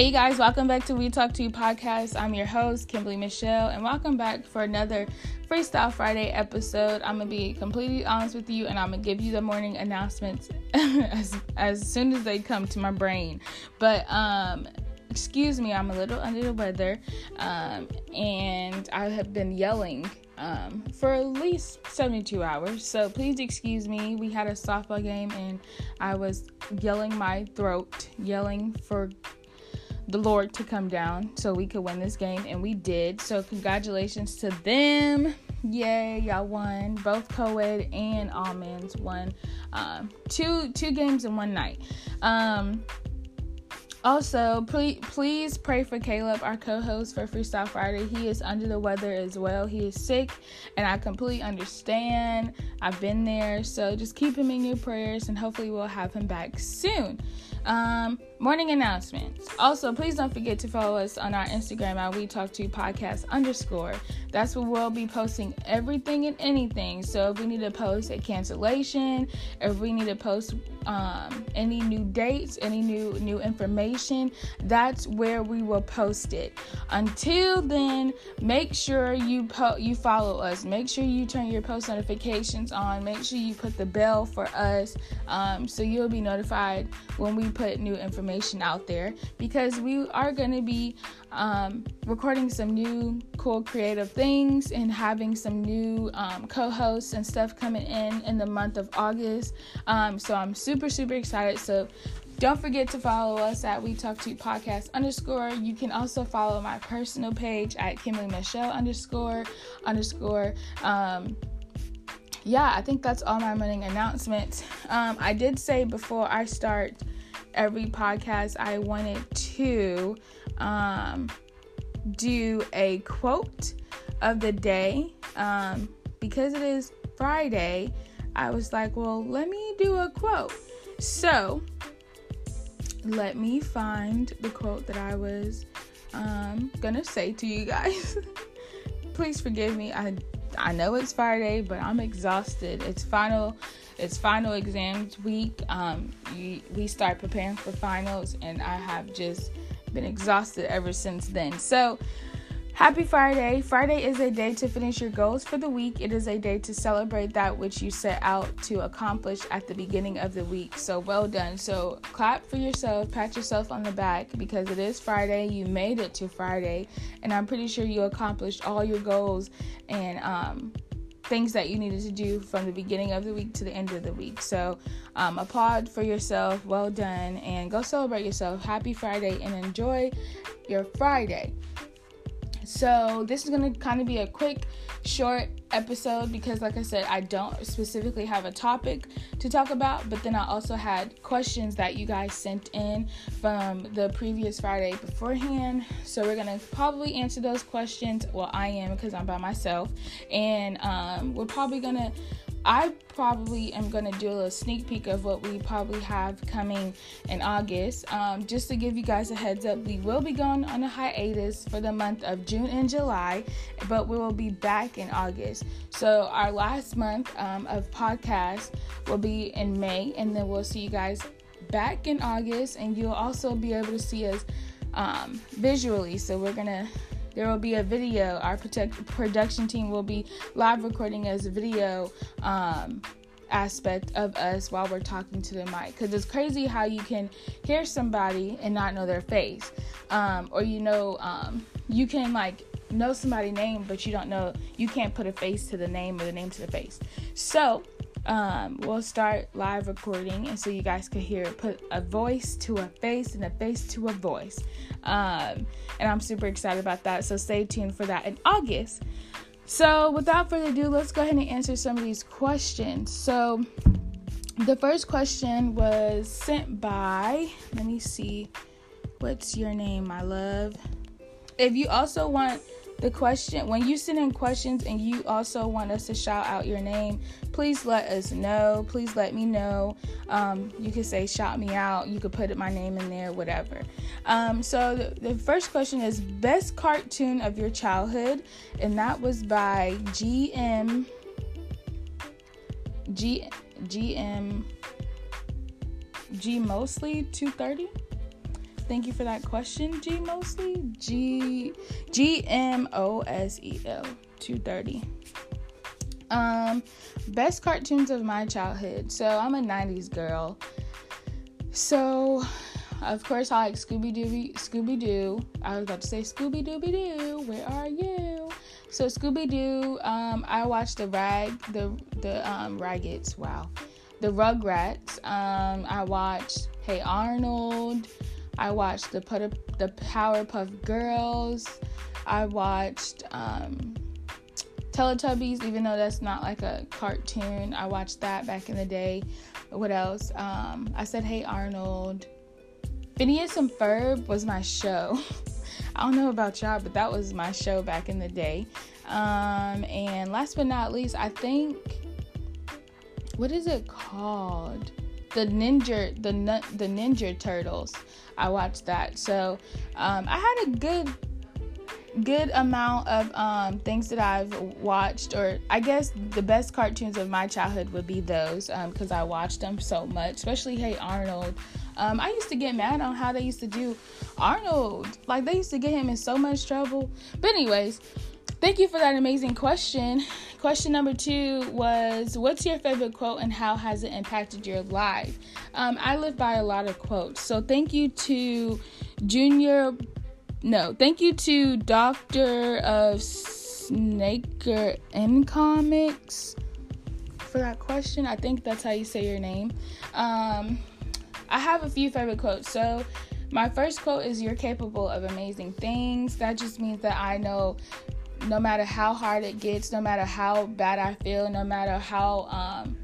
Hey, you guys, welcome back to We Talk to You podcast. I'm your host, Kimberly Michelle, and welcome back for another Freestyle Friday episode. I'm gonna be completely honest with you, and I'm gonna give you the morning announcements as as soon as they come to my brain. But um, excuse me, I'm a little under the weather, um, and I have been yelling um, for at least 72 hours. So please excuse me. We had a softball game, and I was yelling my throat, yelling for the Lord to come down so we could win this game, and we did. So, congratulations to them. Yay, y'all won. Both co-ed and all men's won um, two two games in one night. Um, also, please, please pray for Caleb, our co host for Freestyle Friday. He is under the weather as well. He is sick, and I completely understand. I've been there. So just keep him in your prayers, and hopefully, we'll have him back soon. Um, morning announcements. Also, please don't forget to follow us on our Instagram at We Talk to Podcast underscore. That's where we'll be posting everything and anything. So if we need to post a cancellation, if we need to post um, any new dates, any new new information, that's where we will post it. Until then, make sure you po- you follow us. Make sure you turn your post notifications on. Make sure you put the bell for us, um, so you'll be notified when we put new information out there. Because we are going to be um, recording some new cool creative things and having some new um, co-hosts and stuff coming in in the month of August. Um, so I'm super super excited. So don't forget to follow us at We Talk to Podcast underscore. You can also follow my personal page at Kimberly Michelle underscore underscore. Um, yeah, I think that's all my morning announcements. Um, I did say before I start every podcast, I wanted to um, do a quote of the day. Um, because it is Friday, I was like, well, let me do a quote. So, let me find the quote that I was um, gonna say to you guys. Please forgive me. I I know it's Friday, but I'm exhausted. It's final it's final exams week. Um, we, start preparing for finals, and I have just been exhausted ever since then. So, happy Friday. Friday is a day to finish your goals for the week. It is a day to celebrate that which you set out to accomplish at the beginning of the week. So, well done. So, clap for yourself, pat yourself on the back because it is Friday. You made it to Friday, and I'm pretty sure you accomplished all your goals and, um, things that you needed to do from the beginning of the week to the end of the week. So, um, applaud for yourself. Well done. And go celebrate yourself. Happy Friday and enjoy your Friday. So, this is going to kind of be a quick, short episode because, like I said, I don't specifically have a topic to talk about, but then I also had questions that you guys sent in from the previous Friday beforehand. So, we're going to probably answer those questions. Well, I am because I'm by myself, and um, we're probably going to I probably am going to do a little sneak peek of what we probably have coming in August. Um, just to give you guys a heads up, we will be going on a hiatus for the month of June and July, but we will be back in August. So, our last month um, of podcast will be in May, and then we'll see you guys back in August, and you'll also be able to see us um, visually. So, we're going to there will be a video. Our protect, production team will be live recording as a video um, aspect of us while we're talking to the mic. Because it's crazy how you can hear somebody and not know their face. Um, or you know, um, you can like know somebody's name, but you don't know, you can't put a face to the name or the name to the face. So, um, we'll start live recording, and so you guys can hear put a voice to a face and a face to a voice. Um, and I'm super excited about that. So stay tuned for that in August. So without further ado, let's go ahead and answer some of these questions. So the first question was sent by, let me see, what's your name, my love? If you also want the question when you send in questions and you also want us to shout out your name please let us know. Please let me know. Um, you can say shout me out. You could put my name in there whatever. Um, so the, the, first question is best cartoon of your childhood and that was by gm g gm g mostly 230 Thank you for that question, G Mostly. G G M O S E L 230. Um, best cartoons of my childhood. So I'm a 90s girl. So of course I like Scooby Doo Scooby Doo. I was about to say Scooby Dooby Doo, where are you? So Scooby Doo, um, I watched the rag the the um Raggets, wow. The Rugrats. Um, I watched Hey Arnold. I watched the Put the Powerpuff Girls. I watched um Teletubbies, even though that's not like a cartoon. I watched that back in the day. What else? Um, I said, Hey Arnold. Phineas and Ferb was my show. I don't know about y'all, but that was my show back in the day. Um, and last but not least, I think what is it called? The Ninja, the the Ninja Turtles. I watched that, so um, I had a good good amount of um, things that I've watched, or I guess the best cartoons of my childhood would be those because um, I watched them so much, especially Hey Arnold. Um, I used to get mad on how they used to do Arnold. Like they used to get him in so much trouble. But, anyways, thank you for that amazing question. Question number two was What's your favorite quote and how has it impacted your life? Um, I live by a lot of quotes. So, thank you to Junior no, thank you to Doctor of Snaker in Comics for that question. I think that's how you say your name. Um, I have a few favorite quotes. So, my first quote is You're capable of amazing things. That just means that I know no matter how hard it gets, no matter how bad I feel, no matter how um,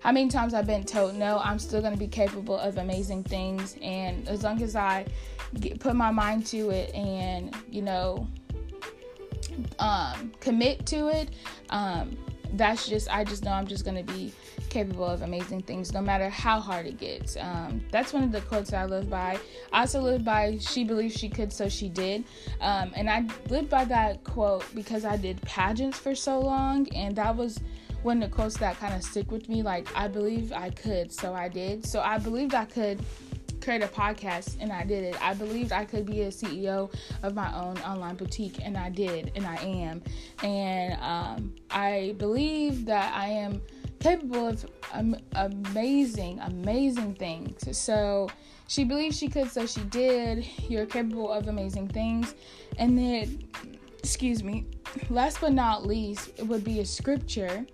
how many times I've been told no, I'm still going to be capable of amazing things. And as long as I get, put my mind to it and you know um, commit to it um, that's just i just know i'm just to be capable of amazing things no matter how hard it gets. Um, that's one of the quotes i live by. I also live by she believed she could so she did. Um, and i lived by that quote because i did pageants for so long and that was one of the quotes that kind of stick with me like i believe i could so i did. So i believed i could create a podcast and I did it. I believed I could be a CEO of my own online boutique and I did and I am. And um, I believe that I am capable of um, amazing, amazing things. So she believed she could, so she did. You're capable of amazing things. And then, excuse me, last but not least, it would be a scripture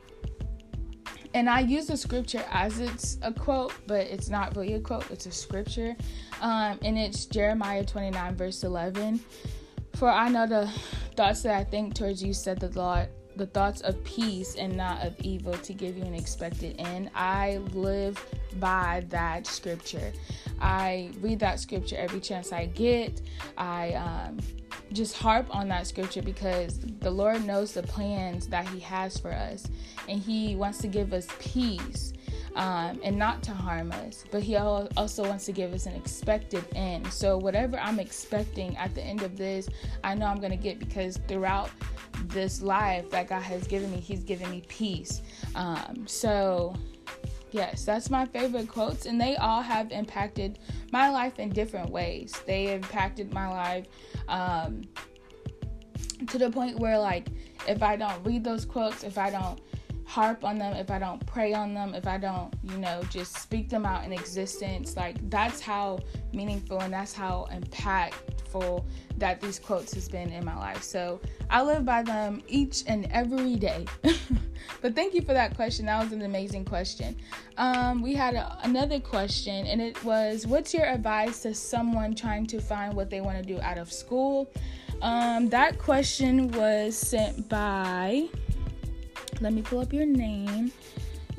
and I use the scripture as it's a quote, but it's not really a quote, it's a scripture. Um, and it's Jeremiah 29, verse 11. For I know the thoughts that I think towards you, said the Lord, the thoughts of peace and not of evil to give you an expected end. I live by that scripture. I read that scripture every chance I get. I um, just harp on that scripture because the Lord knows the plans that He has for us, and He wants to give us peace um, and not to harm us, but He also wants to give us an expected end. So, whatever I'm expecting at the end of this, I know I'm going to get because throughout this life that God has given me, He's given me peace. Um, so, Yes, that's my favorite quotes, and they all have impacted my life in different ways. They impacted my life um, to the point where, like, if I don't read those quotes, if I don't harp on them, if I don't pray on them, if I don't, you know, just speak them out in existence, like, that's how meaningful and that's how impactful that these quotes has been in my life. So I live by them each and every day. but thank you for that question. That was an amazing question. Um, we had a, another question, and it was, "What's your advice to someone trying to find what they want to do out of school?" Um, that question was sent by. Let me pull up your name,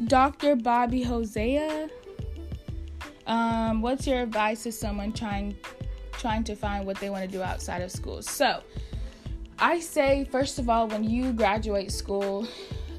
Dr. Bobby Hosea. Um, what's your advice to someone trying trying to find what they want to do outside of school. So, I say, first of all, when you graduate school,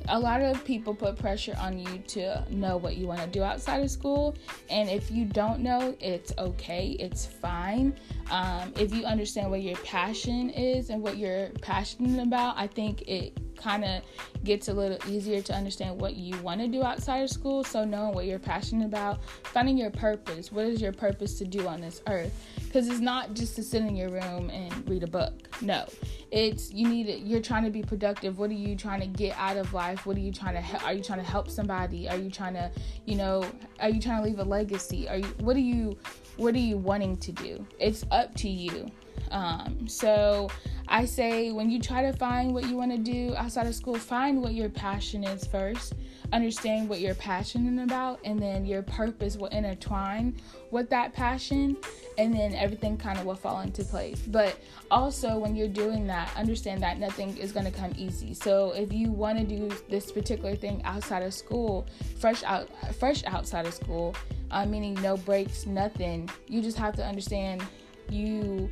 a lot of people put pressure on you to know what you want to do outside of school. And if you don't know, it's okay, it's fine. Um, if you understand what your passion is and what you're passionate about, I think it kind of gets a little easier to understand what you want to do outside of school. So, knowing what you're passionate about, finding your purpose. What is your purpose to do on this earth? Because it's not just to sit in your room and read a book. No, it's you need it. You're trying to be productive. What are you trying to get out of life? What are you trying to? Are you trying to help somebody? Are you trying to, you know, are you trying to leave a legacy? Are you? What are you? What are you wanting to do? It's up to you. Um, so I say when you try to find what you want to do outside of school, find what your passion is first. Understand what you're passionate about, and then your purpose will intertwine with that passion, and then everything kind of will fall into place. But also, when you're doing that, understand that nothing is going to come easy. So, if you want to do this particular thing outside of school, fresh out, fresh outside of school, uh, meaning no breaks, nothing, you just have to understand you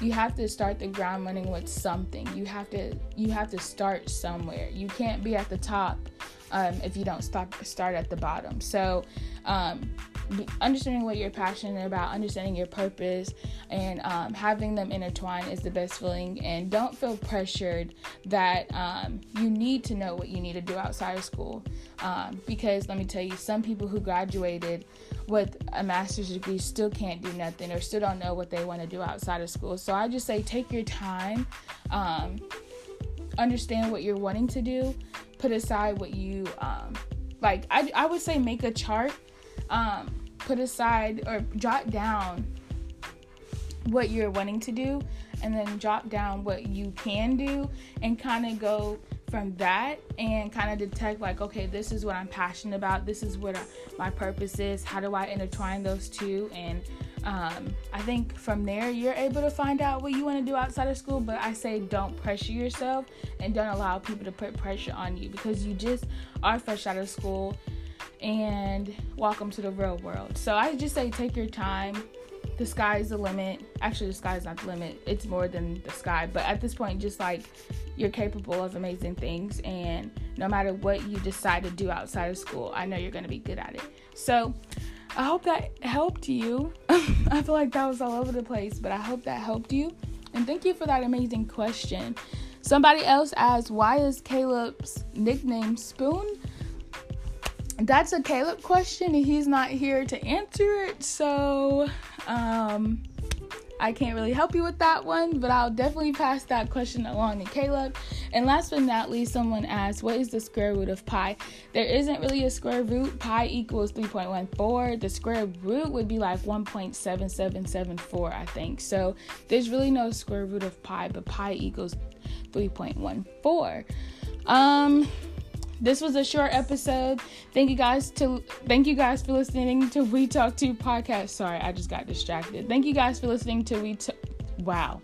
you have to start the ground running with something. You have to you have to start somewhere. You can't be at the top um, if you don't stop start at the bottom. So um, understanding what you're passionate about understanding your purpose and um, having them intertwine is the best feeling and don't feel pressured that um, you need to know what you need to do outside of school um, because let me tell you some people who graduated with a master's degree still can't do nothing or still don't know what they want to do outside of school. So I just say take your time, um, understand what you're wanting to do, put aside what you um, like. I, I would say make a chart, um, put aside or jot down what you're wanting to do, and then jot down what you can do, and kind of go from that and kind of detect like okay this is what i'm passionate about this is what I, my purpose is how do i intertwine those two? And um, i think from there you're able to find out what you want to do outside of school but i say don't pressure yourself and don't allow people to put pressure on you because you just are fresh out of school and welcome to the real world so i just say take your time the sky is the limit. Actually, the sky is not the limit. It's more than the sky. But at this point, just like you're capable of amazing things, and no matter what you decide to do outside of school, I know you're going to be good at it. So, I hope that helped you. I feel like that was all over the place, but I hope that helped you. And thank you for that amazing question. Somebody else asked, Why is Caleb's nickname Spoon? That's a Caleb question, and he's not here to answer it. So, um, I can't really help you with that one, but I'll definitely pass that question along to Caleb. And last but not least, someone asked, What is the square root of pi? There isn't really a square root. Pi equals 3.14. The square root would be like 1.7774, I think. So there's really no square root of pi, but pi equals 3.14. Um, this was a short episode. Thank you guys to thank you guys for listening to We Talk to podcast. Sorry, I just got distracted. Thank you guys for listening to We Talk. Wow.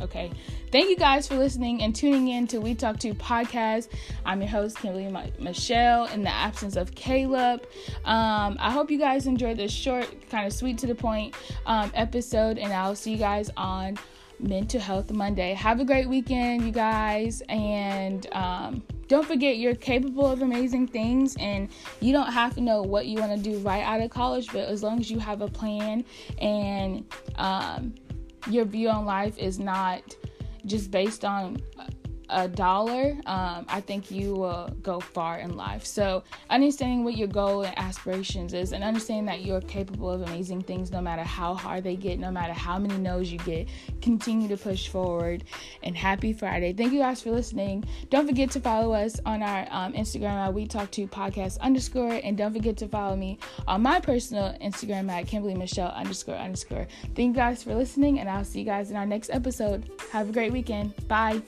Okay. Thank you guys for listening and tuning in to We Talk to podcast. I'm your host, Kimberly Michelle, in the absence of Caleb. Um, I hope you guys enjoyed this short, kind of sweet to the point um, episode, and I'll see you guys on Mental Health Monday. Have a great weekend, you guys, and um, don't forget you're capable of amazing things and you don't have to know what you want to do right out of college but as long as you have a plan and um, your view on life is not just based on a dollar, um, I think you will go far in life. So, understanding what your goal and aspirations is, and understanding that you're capable of amazing things no matter how hard they get, no matter how many no's you get, continue to push forward. And happy Friday. Thank you guys for listening. Don't forget to follow us on our um, Instagram at We Talk To Podcast underscore, and don't forget to follow me on my personal Instagram at Kimberly Michelle underscore underscore. Thank you guys for listening, and I'll see you guys in our next episode. Have a great weekend. Bye.